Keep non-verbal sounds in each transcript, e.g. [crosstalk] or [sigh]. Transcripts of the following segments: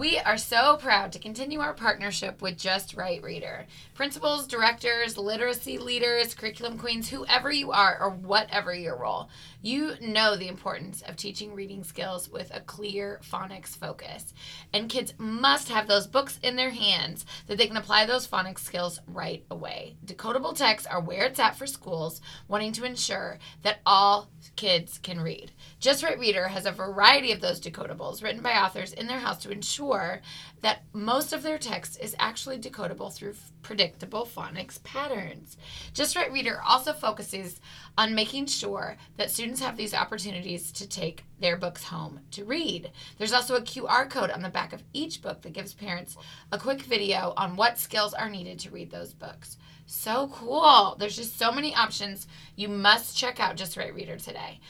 We are so proud to continue our partnership with Just Right Reader. Principals, directors, literacy leaders, curriculum queens, whoever you are, or whatever your role, you know the importance of teaching reading skills with a clear phonics focus. And kids must have those books in their hands that they can apply those phonics skills right away. Decodable texts are where it's at for schools wanting to ensure that all kids can read. Just Right Reader has a variety of those decodables written by authors in their house to ensure that most of their text is actually decodable through predictable phonics patterns. Just Right Reader also focuses on making sure that students have these opportunities to take their books home to read. There's also a QR code on the back of each book that gives parents a quick video on what skills are needed to read those books. So cool. There's just so many options. You must check out Just Right Reader today.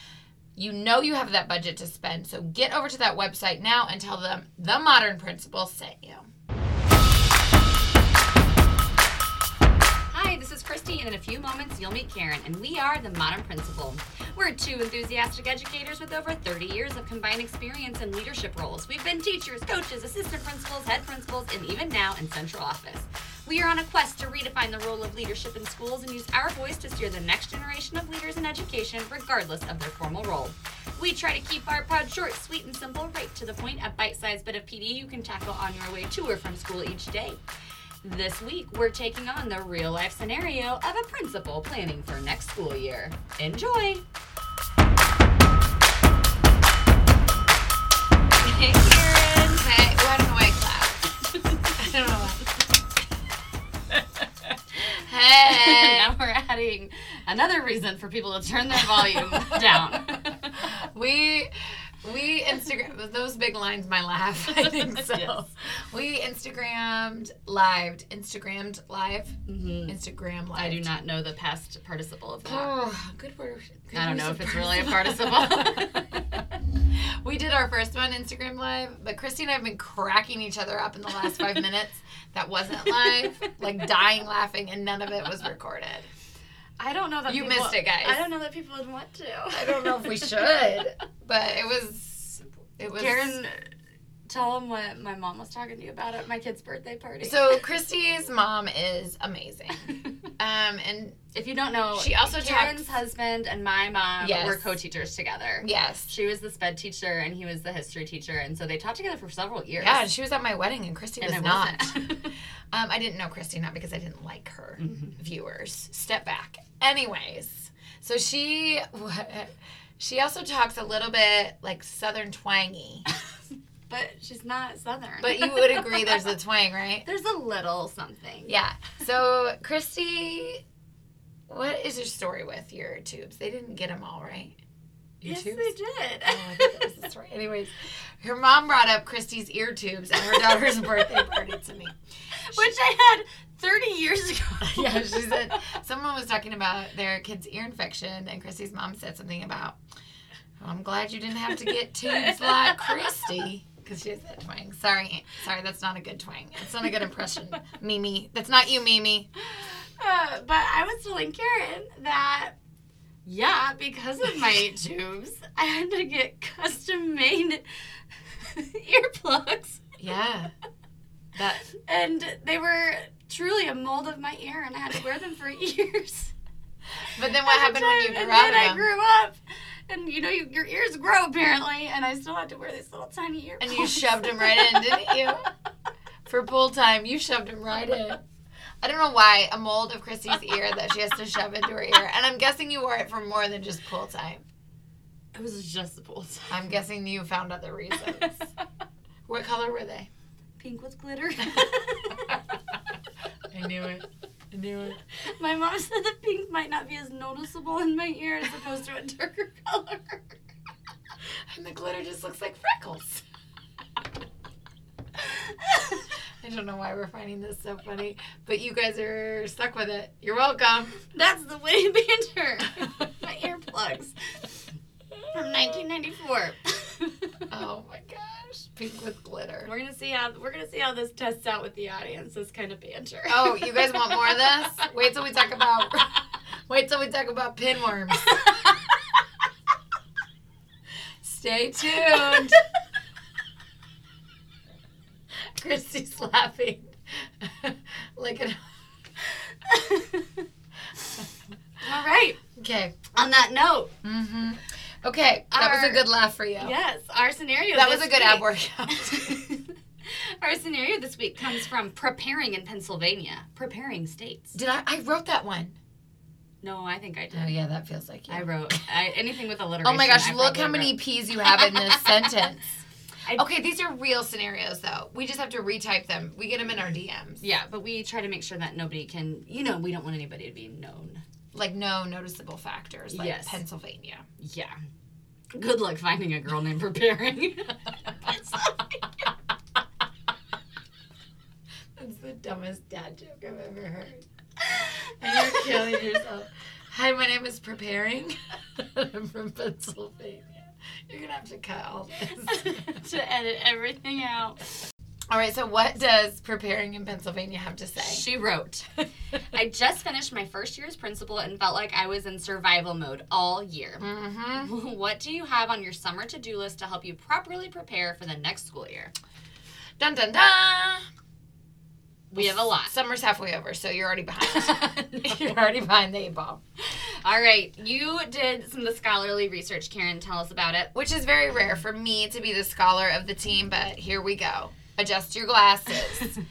You know you have that budget to spend, so get over to that website now and tell them the modern principal sent you. This is Christy, and in a few moments you'll meet Karen, and we are the Modern Principal. We're two enthusiastic educators with over 30 years of combined experience in leadership roles. We've been teachers, coaches, assistant principals, head principals, and even now in central office. We are on a quest to redefine the role of leadership in schools and use our voice to steer the next generation of leaders in education, regardless of their formal role. We try to keep our pod short, sweet, and simple, right to the point, a bite sized bit of PD you can tackle on your way to or from school each day. This week, we're taking on the real life scenario of a principal planning for next school year. Enjoy! Hey, Karen. Hey, why don't I clap? I don't know why. hey. now we're adding another reason for people to turn their volume down. [laughs] we we Instagram [laughs] those big lines my laugh. I [laughs] think so. Yes. We Instagrammed live. Instagrammed live. Mhm. Instagram live. I do not know the past participle of that. Oh, good word. Good I don't know if it's really a participle. [laughs] we did our first one Instagram live, but Christy and I have been cracking each other up in the last five minutes. That wasn't live, like dying laughing, and none of it was recorded. I don't know that You people- missed it, guys. I don't know that people would want to. I don't know if we [laughs] should, but it was. It was. Karen, tell them what my mom was talking to you about at my kid's birthday party. So Christy's mom is amazing, [laughs] um, and if you don't know, She also Karen's talks- husband and my mom Yes. were co-teachers together. yes, She was the sped teacher and he was the history teacher, and so they taught together for several years. yeah, she was at my wedding, and Christy and was not. [laughs] Um, I didn't know Christy not because I didn't like her. Mhm. Viewers, step back. Anyways, so she [laughs] she also talks a little bit like Southern twangy, but she's not southern. but you would agree there's a twang, right? [laughs] There's a little something. Yeah. So Christy, what is your story with your tubes? They didn't get them all right. Your Yes, tubes? they did. Oh, I think that was. Anyways, her mom brought up Christy's ear tubes at her daughter's [laughs] birthday party to me. Which I had 30 years ago. [laughs] yeah, she said someone was talking about their kid's ear infection, and Christy's mom said something about, "Oh, "I'm glad you didn't have to get tubes like Christy." Because she has that twang. Sorry, sorry, that's not a good twang. It's not a good impression, [laughs] Mimi. That's not you, Mimi. Uh, but I was telling Karen that, yeah, because of my [laughs] tubes, I had to get custom made [laughs] earplugs. Yeah, that. And they were truly a mold of my ear, and I had to wear them for years. But then what happened when you grew and out then I grew up, and you know, you, your ears grow apparently, and I still had to wear these little tiny earplugs. And you shoved 'em right in, didn't you? [laughs] For pool time, you shoved him right in. I don't know why a mold of Christy's ear that she has to shove into her ear, and I'm guessing you wore it for more than just pool time. It was just the pool time. I'm guessing you found other reasons. [laughs] What color were they? Pink with glitter. [laughs] I knew it. I knew it. [laughs] My mom said the pink might not be as noticeable in my ear as opposed to a darker [laughs] color. And the glitter just looks like freckles. [laughs] I don't know why we're finding this so funny, but you guys are stuck with it. You're welcome. That's the way banter. my earplugs from 1994. Oh my gosh, pink with glitter. We're gonna see how we're gonna see how this tests out with the audience. This kind of banter. Oh, you guys want more of this? Wait till we talk about. [laughs] Wait till we talk about pinworms. Stay tuned. Christy's laughing. like an. [laughs] All right. Okay. On that note, Mm-hmm. Okay, that was a good laugh for you. yes, our scenario. That was a good ab workout. [laughs] our scenario this week comes from preparing in Pennsylvania. Preparing states. Did I? I wrote that one. No, I think I oh, did. Oh yeah, that feels like you. I wrote I, anything with alliteration. Oh my gosh, I look how many wrote. P's you have in this [laughs] sentence. I- Okay, these are real scenarios though. We just have to retype them. We get them in our DMs. Yeah, but we try to make sure that nobody can. You know, we don't want anybody to be known. Like no noticeable factors, like Yes. Pennsylvania. Yeah. Good luck finding a girl named preparing. [laughs] That's the dumbest dad joke I've ever heard. And you're killing yourself. Hi, my name is Preparing. [laughs] I'm from Pennsylvania. You're gonna have to cut all this. [laughs] to edit everything out. All right, so what does Preparing in Pennsylvania have to say? She wrote, I just finished my first year as principal and felt like I was in survival mode all year. mm-hmm. [laughs] What do you have on your summer to do list to help you properly prepare for the next school year? Dun dun dun. We have a lot. Summer's halfway over, so you're already behind. [laughs] [laughs] you're already behind the eight ball, All right, you did some of the scholarly research. Karen, tell us about it. which is very rare for me to be the scholar of the team. But here we go. Adjust your glasses. [laughs] um,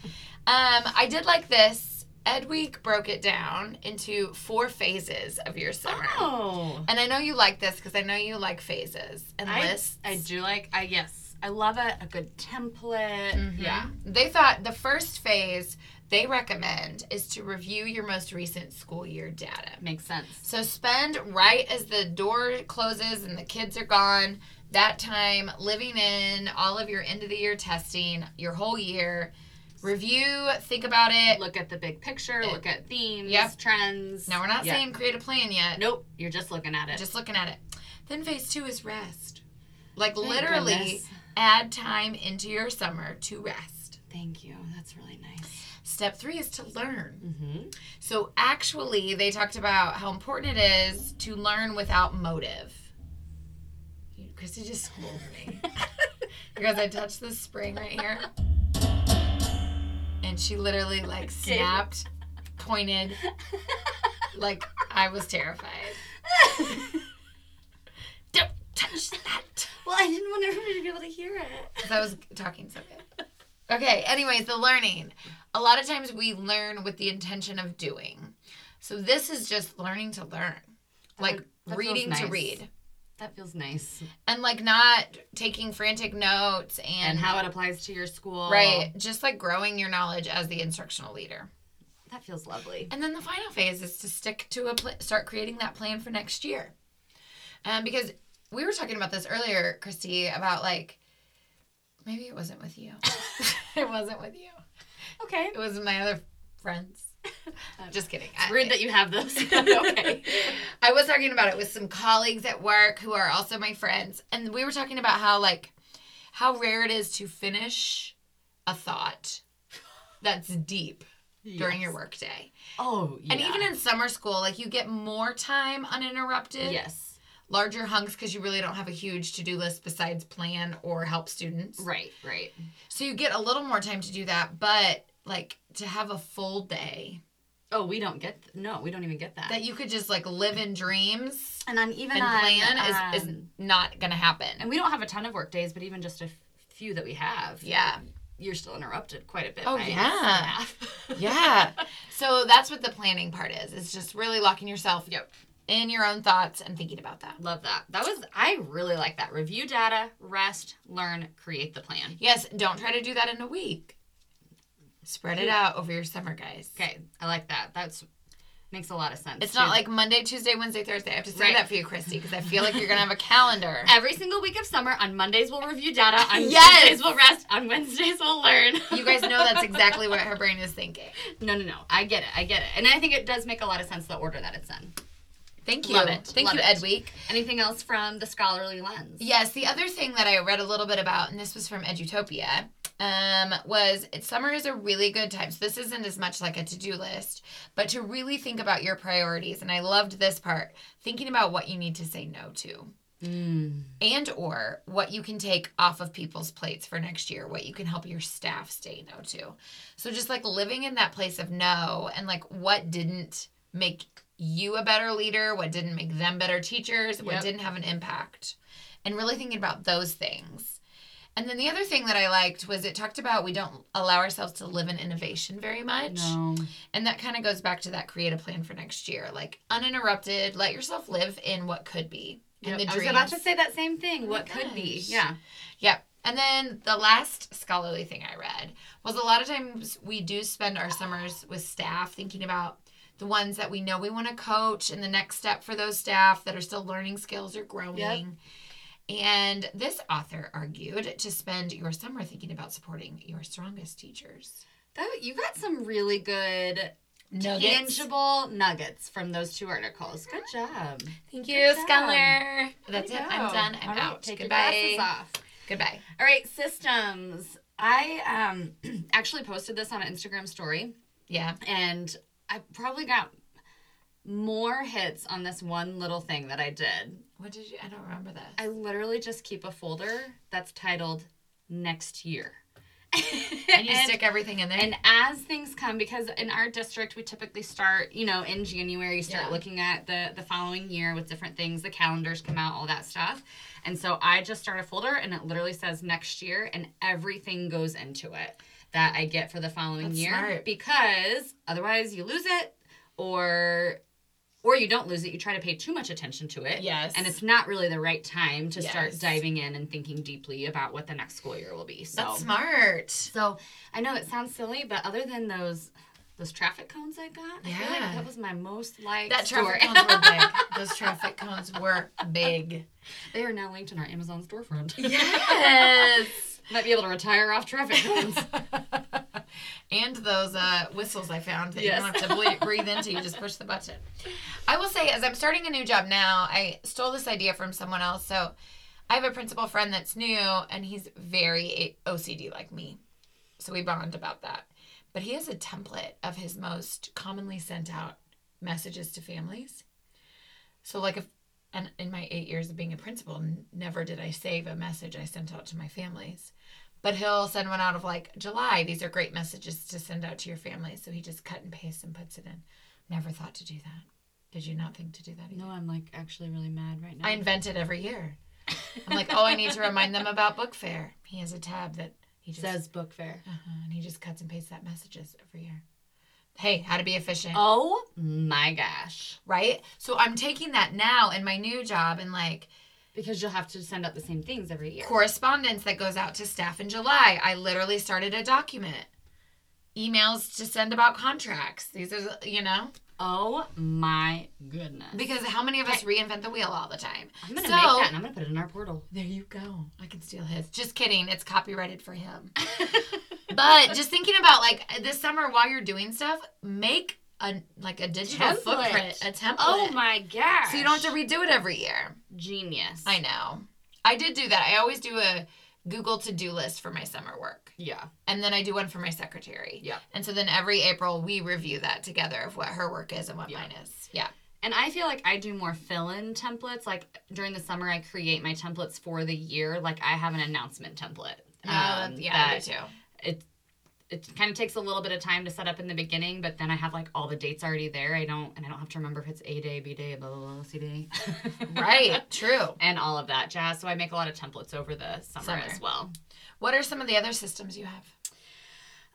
I did like this. Ed Week broke it down into four phases of your summer. Oh, And I know you like this because I know you like phases and I, lists. I do like. I yes, I love it. A good template. Mhm. Yeah. They thought the first phase they recommend is to review your most recent school year data. Makes sense. So spend right as the door closes and the kids are gone, that time living in all of your end of the year testing, your whole year. Review, think about it. Look at the big picture. Look at themes, Yep. trends. Now we're not Yeah. saying create a plan yet. Nope. You're just looking at it. Just looking at it. Then phase two is rest. Like Thank literally goodness. add time into your summer to rest. Thank you. That's really nice. Step three is to learn. Mm-hmm. So actually, they talked about how important it is to learn without motive. Christy just schooled me [laughs] because I touched the spring right here, and she literally like snapped, pointed, like I was terrified. [laughs] Don't touch that. well, I didn't want everybody to be able to hear it. Because I was talking so good. Okay, anyways, the learning. A lot of times we learn with the intention of doing. So this is just learning to learn. Like That- that feels reading to read. That feels nice. And like not taking frantic notes and, And how it applies to your school. Right. Just like growing your knowledge as the instructional leader. That feels lovely. And then the final phase is to stick to a pl- start creating that plan for next year. Um, because we were talking about this earlier, Christy, about like maybe it wasn't with you. [laughs] [laughs] it wasn't with you. Okay. It was with my other friends. [laughs] Just kidding. It's rude that you have those. [laughs] okay. [laughs] I was talking about it with some colleagues at work who are also my friends, and we were talking about how like how rare it is to finish a thought that's deep during your workday. Oh, yeah. And even in summer school, like you get more time uninterrupted. yes. Larger hunks because you really don't have a huge to do list besides plan or help students. Right, right. So you get a little more time to do that, but like to have a full day Oh, we don't get th- no, we don't even get that. that you could just like live in dreams and on even and on, plan is, is um, not gonna happen. and we don't have a ton of work days, but even just a f- few that we have, Yeah. you're still interrupted quite a bit. Oh, by yeah. [laughs] Yeah. So that's what the planning part is. It's just really locking yourself Yep. in your own thoughts and thinking about that. Love that. That was I really like that. Review data, rest, learn, create the plan. Yes, don't try to do that in a week. Spread it out over your summer, guys. Okay, I like that. That's makes a lot of sense. It's not like Monday, Tuesday, Wednesday, Thursday. I have to say Right. that for you, Christy, because I feel like you're gonna have a [laughs] calendar. every single week of summer. On Mondays we'll review data. [laughs] On Yes! Tuesdays we'll rest. On Wednesdays we'll learn. [laughs] You guys know that's exactly what her brain is thinking. no, no, no. I get it. I get it. And I think it does make a lot of sense the order that it's in. Thank you. Love it. Thank Love you. Ed Week. Anything else from the scholarly lens? Yes, the other thing that I read a little bit about, and this was from Edutopia, um, was it, summer is a really good time. So this isn't as much like a to-do list, but to really think about your priorities. And I loved this part, thinking about what you need to say no to. Mm. and or what you can take off of people's plates for next year what you can help your staff say no to so just like living in that place of no and like what didn't make you a better leader what didn't make them better teachers what didn't have an impact and really thinking about those things and then the other thing that i liked was it talked about we don't allow ourselves to live in innovation very much No. and that kind of goes back to that create a plan for next year like uninterrupted let yourself live in what could be and Yep, the I was about to say that same thing. Oh what could be? Yeah. Yep. And then the last scholarly thing I read was a lot of times we do spend our summers with staff thinking about the ones that we know we want to coach and the next step for those staff that are still learning skills or growing. And this author argued to spend your summer thinking about supporting your strongest teachers. That, you got some really good Nuggets. tangible nuggets from those two articles. Good job. Thank you. Scholar. That's it. I'm done. I'm All right, out. Take Goodbye. your glasses off. Goodbye. All right, systems. I um [clears throat] actually posted this on an Instagram story, Yeah. and I probably got more hits on this one little thing that I did. What did you? I don't remember this. I literally just keep a folder that's titled "Next Year." and you [laughs] stick everything in there. And as things come, because in our district we typically start, you know, in January, you start Yeah. looking at the the following year with different things. The calendars come out, all that stuff. And so I just start a folder, and it literally says next year, and everything goes into it that I get for the following That's year. smart. Because otherwise, you lose it, or or you don't lose it. You try to pay too much attention to it. Yes. And it's not really the right time to start diving in and thinking deeply about what the next school year will be. So That's smart. so I know it sounds silly, but other than those those traffic cones I got, I feel like Yeah. that was my most liked That store. cones were big. [laughs] Those traffic cones were big. they are now linked in our Amazon storefront. Yes. [laughs] Might be able to retire off traffic cones. [laughs] and those uh, whistles I found that Yes. you don't have to ble- breathe into. You just push the button. I will say, as I'm starting a new job now, I stole this idea from someone else. So I have a principal friend that's new, and he's very OCD like me. So we bond about that. But he has a template of his most commonly sent out messages to families. So, like, if and in my eight years of being a principal, n- never did I save a message I sent out to my families. But he'll send one out of like July. These are great messages to send out to your family. So he just cut and pastes and puts it in. Never thought to do that. Did you not think to do that? Either? no, I'm like actually really mad right now. I invent it every year. I'm like, oh, I need to remind them about book fair. He has a tab that he just says book fair. uh-huh, and he just cuts and pastes that messages every year. Hey, how to be efficient, Oh my gosh. right? So I'm taking that now in my new job and like Because you'll have to send out the same things every year. correspondence that goes out to staff in July. I literally started a document. Emails to send about contracts. These are, you know, Oh my goodness. because how many of us reinvent the wheel all the time? I'm gonna So- make that and I'm gonna put it in our portal. There you go. I can steal his. Just kidding. It's copyrighted for him. [laughs] but just thinking about like this summer while you're doing stuff, make a like a digital Template. footprint, a template. oh my gosh. So you don't have to redo it every year. genius. I know. I did do that. I always do a Google to-do list for my summer work. Yeah. And then I do one for my secretary. Yeah. And so then every April we review that together of what her work is and what Yeah. mine is. Yeah. And I feel like I do more fill-in templates. Like during the summer, I create my templates for the year. Like I have an announcement template. um, yeah, I do too. It it kind of takes a little bit of time to set up in the beginning, but then I have like all the dates already there. I don't and I don't have to remember if it's A day, B day, blah blah blah, C day. [laughs] Right. True. and all of that jazz. So I make a lot of templates over the summer, Summer. as well. What are some of the other systems you have?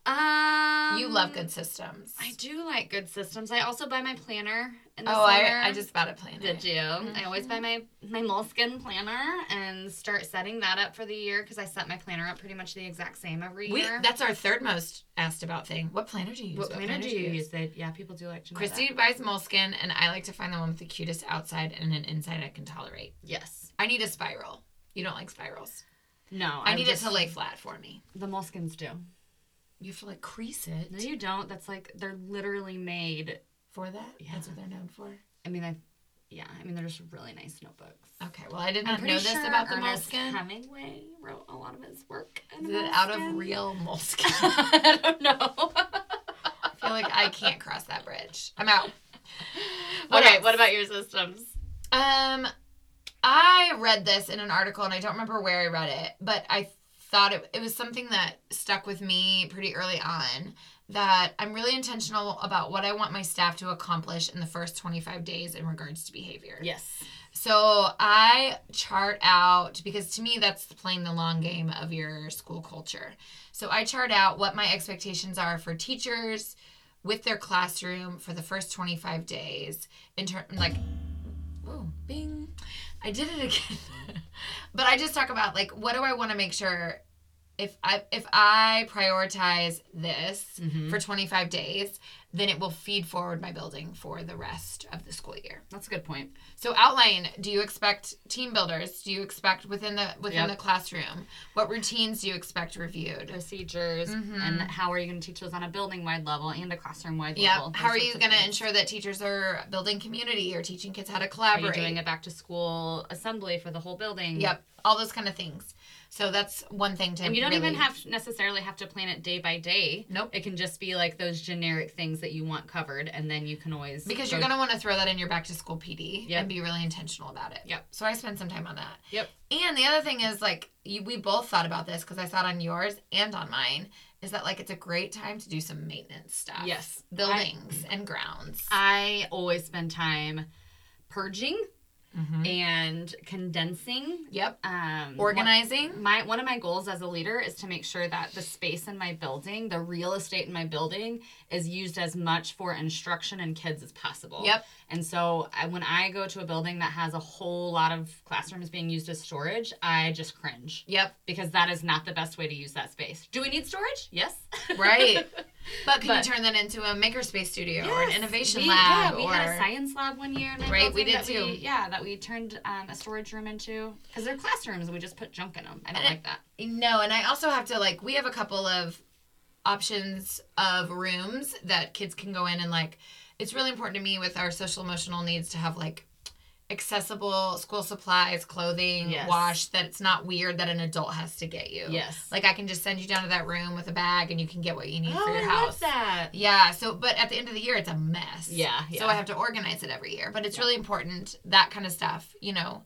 Um, You love good systems. I do like good systems. I also buy my planner in the Oh, summer. I, I just bought a planner. Did you? I always buy my my Moleskine planner and start setting that up for the year because I set my planner up pretty much the exact same every We, year. that's our third most asked about thing. What planner do you use? what planner do you use? They, yeah, people do like to Christy that. buys Moleskine, and I like to find the one with the cutest outside and an inside I can tolerate. Yes. I need a spiral. You don't like spirals. No, I I'm need just- it to lay flat for me. The Moleskines do. You have to like crease it No, you don't. That's like they're literally made. for that. Yeah. That's what they're known for. I mean, I. Yeah, I mean they're just really nice notebooks. Okay, well I didn't know this sure about the Ernest Moleskin. Hemingway wrote a lot of his work. in Is it out of real [laughs] Moleskin? [laughs] I don't know. I feel like I can't cross that bridge. I'm out. [laughs] okay, else? what about your systems? Um, I read this in an article and I don't remember where I read it, but I thought it, it was something that stuck with me pretty early on that I'm really intentional about what I want my staff to accomplish in the first 25 days in regards to behavior. Yes. So I chart out because to me that's playing the long game of your school culture. So I chart out what my expectations are for teachers with their classroom for the first 25 days in term like oh bing I did it again. [laughs] but I just talk about like what do I want to make sure if I if I prioritize this Mhm. for 25 days, then it will feed forward my building for the rest of the school year. That's a good point. So outline, do you expect team builders? Do you expect within the within Yep. the classroom? What routines do you expect reviewed? Procedures Mhm. and how are you going to teach those on a building wide level and a classroom wide Yeah. level? How are you going to ensure that teachers are building community or teaching kids how to Are collaborate? you doing a back to school assembly for the whole building? Yep. All those kind of things. So that's one thing to And you don't even have necessarily have to plan it day by day. Nope. It can just be like those generic things that you want covered, and then you can always because go- you're going to want to throw that in your back to school PD Yep. and be really intentional about it. Yep. So I spend some time on that. Yep. And the other thing is like you, we both thought about this because I saw it on yours and on mine. Is that like it's a great time to do some maintenance stuff? Yes. Buildings and grounds. I always spend time purging Mhm. and condensing. Yep. Um, Organizing. my one of my goals as a leader is to make sure that the space in my building, the real estate in my building, is used as much for instruction and kids as possible. Yep. And so I, when I go to a building that has a whole lot of classrooms being used as storage, I just cringe Yep. because that is not the best way to use that space. Do we need storage? Yes. Right. [laughs] But can But- you turn that into a makerspace studio or an innovation we, lab? Yeah, we or... had a science lab one year. Right, we did too. yeah, that we turned um, a storage room into because they're classrooms and we just put junk in them. I don't And like that. No, and I also have to like we have a couple of options of rooms that kids can go in and like it's really important to me with our social emotional needs to have like accessible school supplies, clothing, Yes. wash that it's not weird that an adult has to get you. Yes. Like I can just send you down to that room with a bag and you can get what you need for your Oh, I house. love that. Yeah, so but at the end of the year it's a mess. Yeah, So. I have to organize it every year. But it's really important that kind of stuff, you know.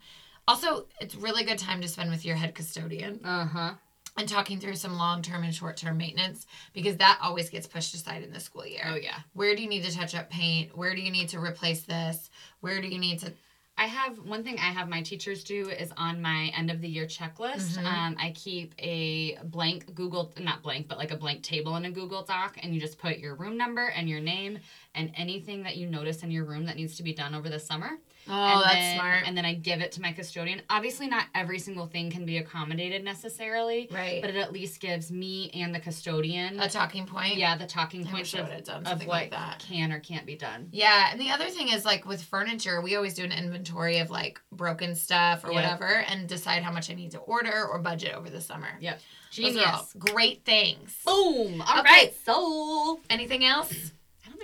Also, it's really good time to spend with your head custodian Uh huh. and talking through some long-term and short-term maintenance because that always gets pushed aside in the school year. Oh yeah. Where do you need to touch up paint? Where do you need to replace this? Where do you need to I have one thing I have my teachers do is on my end of the year checklist. Mhm. Um, I keep a blank Google, not blank, but like a blank table in a Google Doc, and you just put your room number and your name and anything that you notice in your room that needs to be done over the summer. Oh, and that's then, smart. And then I give it to my custodian. Obviously, not every single thing can be accommodated necessarily, right. but it at least gives me and the custodian, a talking point. yeah, the talking point of, done of what like that. can or can't be done. Yeah, and the other thing is like with furniture, we always do an inventory of like broken stuff or Yeah. whatever and decide how much I need to order or budget over the summer. Yep. Those are all Genius. great things. Boom. All Okay. right. So Anything else?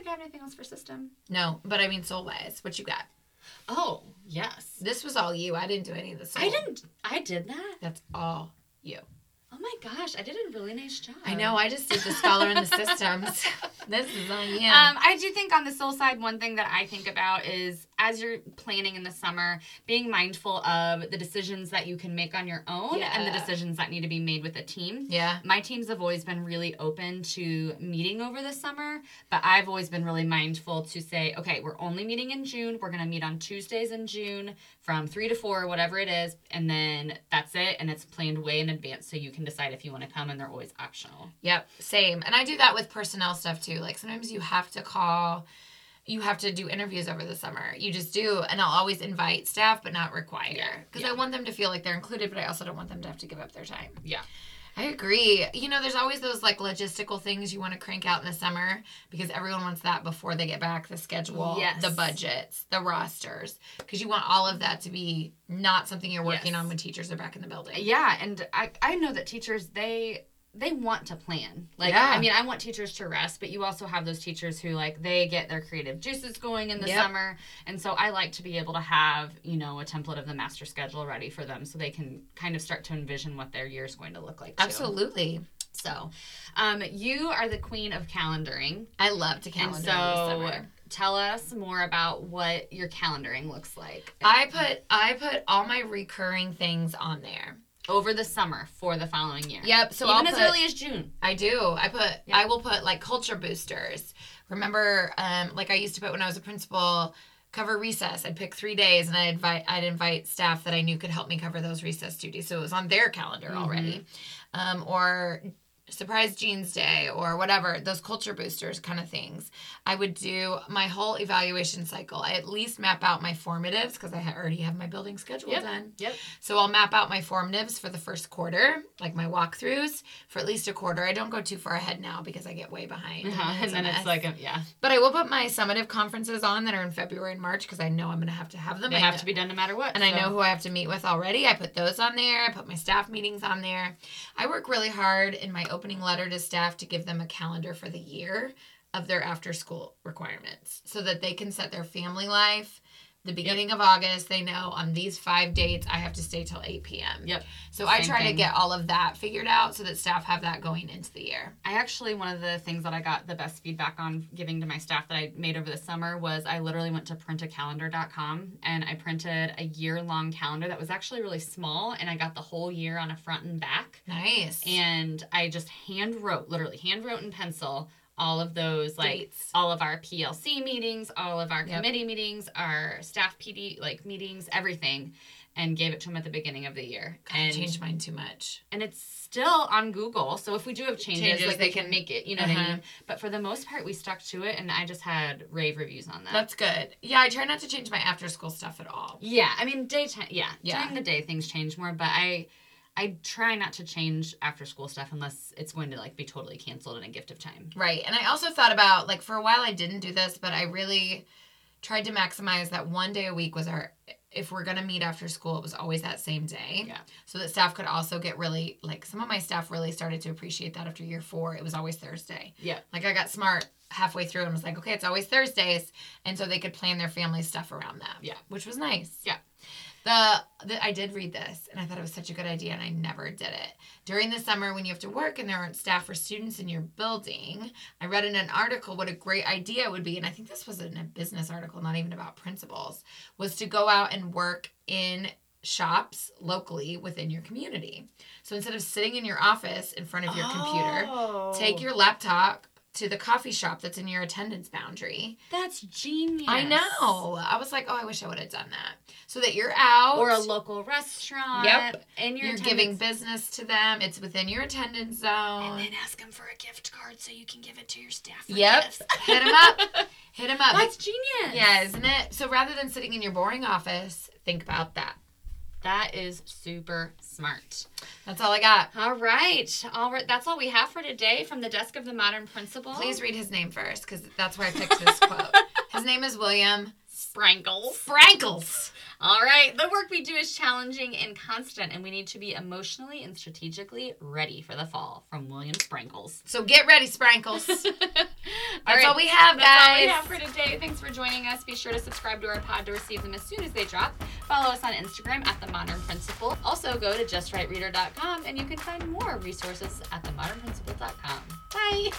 I don't think I have anything else for system. No, but I mean soul wise. What you got? Oh, yes. This was all you. I didn't do any of this. I didn't I did that? That's all you. Oh my gosh, I did a really nice job. I know. I just did the scholar in the systems. [laughs] this is on you. Um, I do think on the soul side, one thing that I think about is as you're planning in the summer, being mindful of the decisions that you can make on your own and the decisions that need to be made with a team. yeah. My teams have always been really open to meeting over the summer, but I've always been really mindful to say, okay, we're only meeting in June. We're going to meet on Tuesdays in June from 3 to 4, whatever it is, and then that's it. And it's planned way in advance so you can decide if you want to come, and they're always optional. Yep. Same. And I do that with personnel stuff too. Like sometimes you have to call. You have to do interviews over the summer. You just do, and I'll always invite staff, but not require, Yeah, because yeah. I want them to feel like they're included, but I also don't want them to have to give up their time. Yeah. I agree. You know, there's always those like logistical things you want to crank out in the summer because everyone wants that before they get back the schedule, Yes. the budgets, the rosters, because you want all of that to be not something you're working Yes. on when teachers are back in the building. Yeah, and I, I know that teachers they they want to plan. Like Yeah. I mean, I want teachers to rest, but you also have those teachers who like they get their creative juices going in the Yep. summer. And so I like to be able to have, you know, a template of the master schedule ready for them so they can kind of start to envision what their year is going to look like. Too. Absolutely. So, um, you are the queen of calendaring. I love to And calendar so the summer. tell us more about what your calendaring looks like I put I put all my recurring things on there. Over the summer for the following year. Yep. So Even I'll as put, early as June. I do. I put. Yeah. I will put like culture boosters. Remember, um, like I used to put when I was a principal, cover recess. I'd pick three days, and I'd invite. I'd invite staff that I knew could help me cover those recess duties. So it was on their calendar Mhm. already, um, or surprise jeans day or whatever those culture boosters kind of things i would do my whole evaluation cycle i at least map out my formatives because i already have my building schedule Yep. done Yep. so I'll map out my formatives for the first quarter, like my walkthroughs for at least a quarter. I don't go too far ahead now because I get way behind. Uh-huh. and And then it's like, a, yeah, but I will put my summative conferences on that are in February and March because I know I'm going to have to have them. they I have know- to be done no matter what. and I know who I have to meet with already. I put those on there. I put my staff meetings on there. I work really hard in my opening letter to staff to give them a calendar for the year of their after school requirements so that they can set their family life. The beginning of August, they know on these five dates, I have to stay till 8 p.m. Yep. So I Same try to get all of that figured out so that staff have that going into the year. I actually one of the things that I got the best feedback on giving to my staff that I made over the summer was I literally went to printacalendar.com and I printed a year long calendar that was actually really small and I got the whole year on a front and back Nice. and I just hand wrote literally hand wrote in pencil all of those like Dates. all of our PLC meetings, all of our Yep. committee meetings, our staff PD like meetings, everything and gave it to them at the beginning of the year. God, I and changed mine too much. and it's still on Google. So if we do have changes, Changes, like they can make it, you know what I Uh-huh. mean? But for the most part, we stuck to it, and I just had rave reviews on that. That's good. Yeah, I try not to change my after school stuff at all. yeah, I mean daytime. Yeah, Yeah. during the day things change more, but I. I try not to change after school stuff unless it's going to like be totally canceled in a gift of time. Right. And I also thought about like for a while I didn't do this, but I really tried to maximize that one day a week was our if we're gonna meet after school, it was always that same day. Yeah. So that staff could also get really like some of my staff really started to appreciate that after year four. It was always Thursday. Yeah. Like I got smart halfway through and was like, okay, it's always Thursdays. And so they could plan their family stuff around that. Yeah. Which was nice. Yeah. The, the I did read this and I thought it was such a good idea and I never did it. During the summer when you have to work and there aren't staff or students in your building, I read in an article what a great idea it would be, and I think this was in a business article, not even about principals, was to go out and work in shops locally within your community. So instead of sitting in your office in front of your computer, Oh. take your laptop to the coffee shop that's in your attendance boundary. That's genius. I know. I was like, oh, I wish I would have done that. So that you're out. Or a local restaurant. Yep. And you're, you're giving business to them. It's within your attendance zone. And then ask them for a gift card so you can give it to your staff. Yep. gifts. [laughs] Hit 'em up. [laughs] Hit them up. That's genius. yeah, isn't it? So rather than sitting in your boring office, think about that. That is super smart. That's all I got. All right. All right. That's all we have for today from the desk of the modern principal. Please read his name first, because that's where I picked this quote. [laughs] His name is William Sprankles. Frankles. All right. The work we do is challenging and constant, and we need to be emotionally and strategically ready for the fall. From William Sprankles. So get ready, Sprankles. [laughs] That's That's all we have, guys. That's all we have for today. Thanks for joining us. Be sure to subscribe to our pod to receive them as soon as they drop. Follow us on Instagram at The Modern Principal. Also, go to justrightreader.com and you can find more resources at themodernprincipal.com. Bye.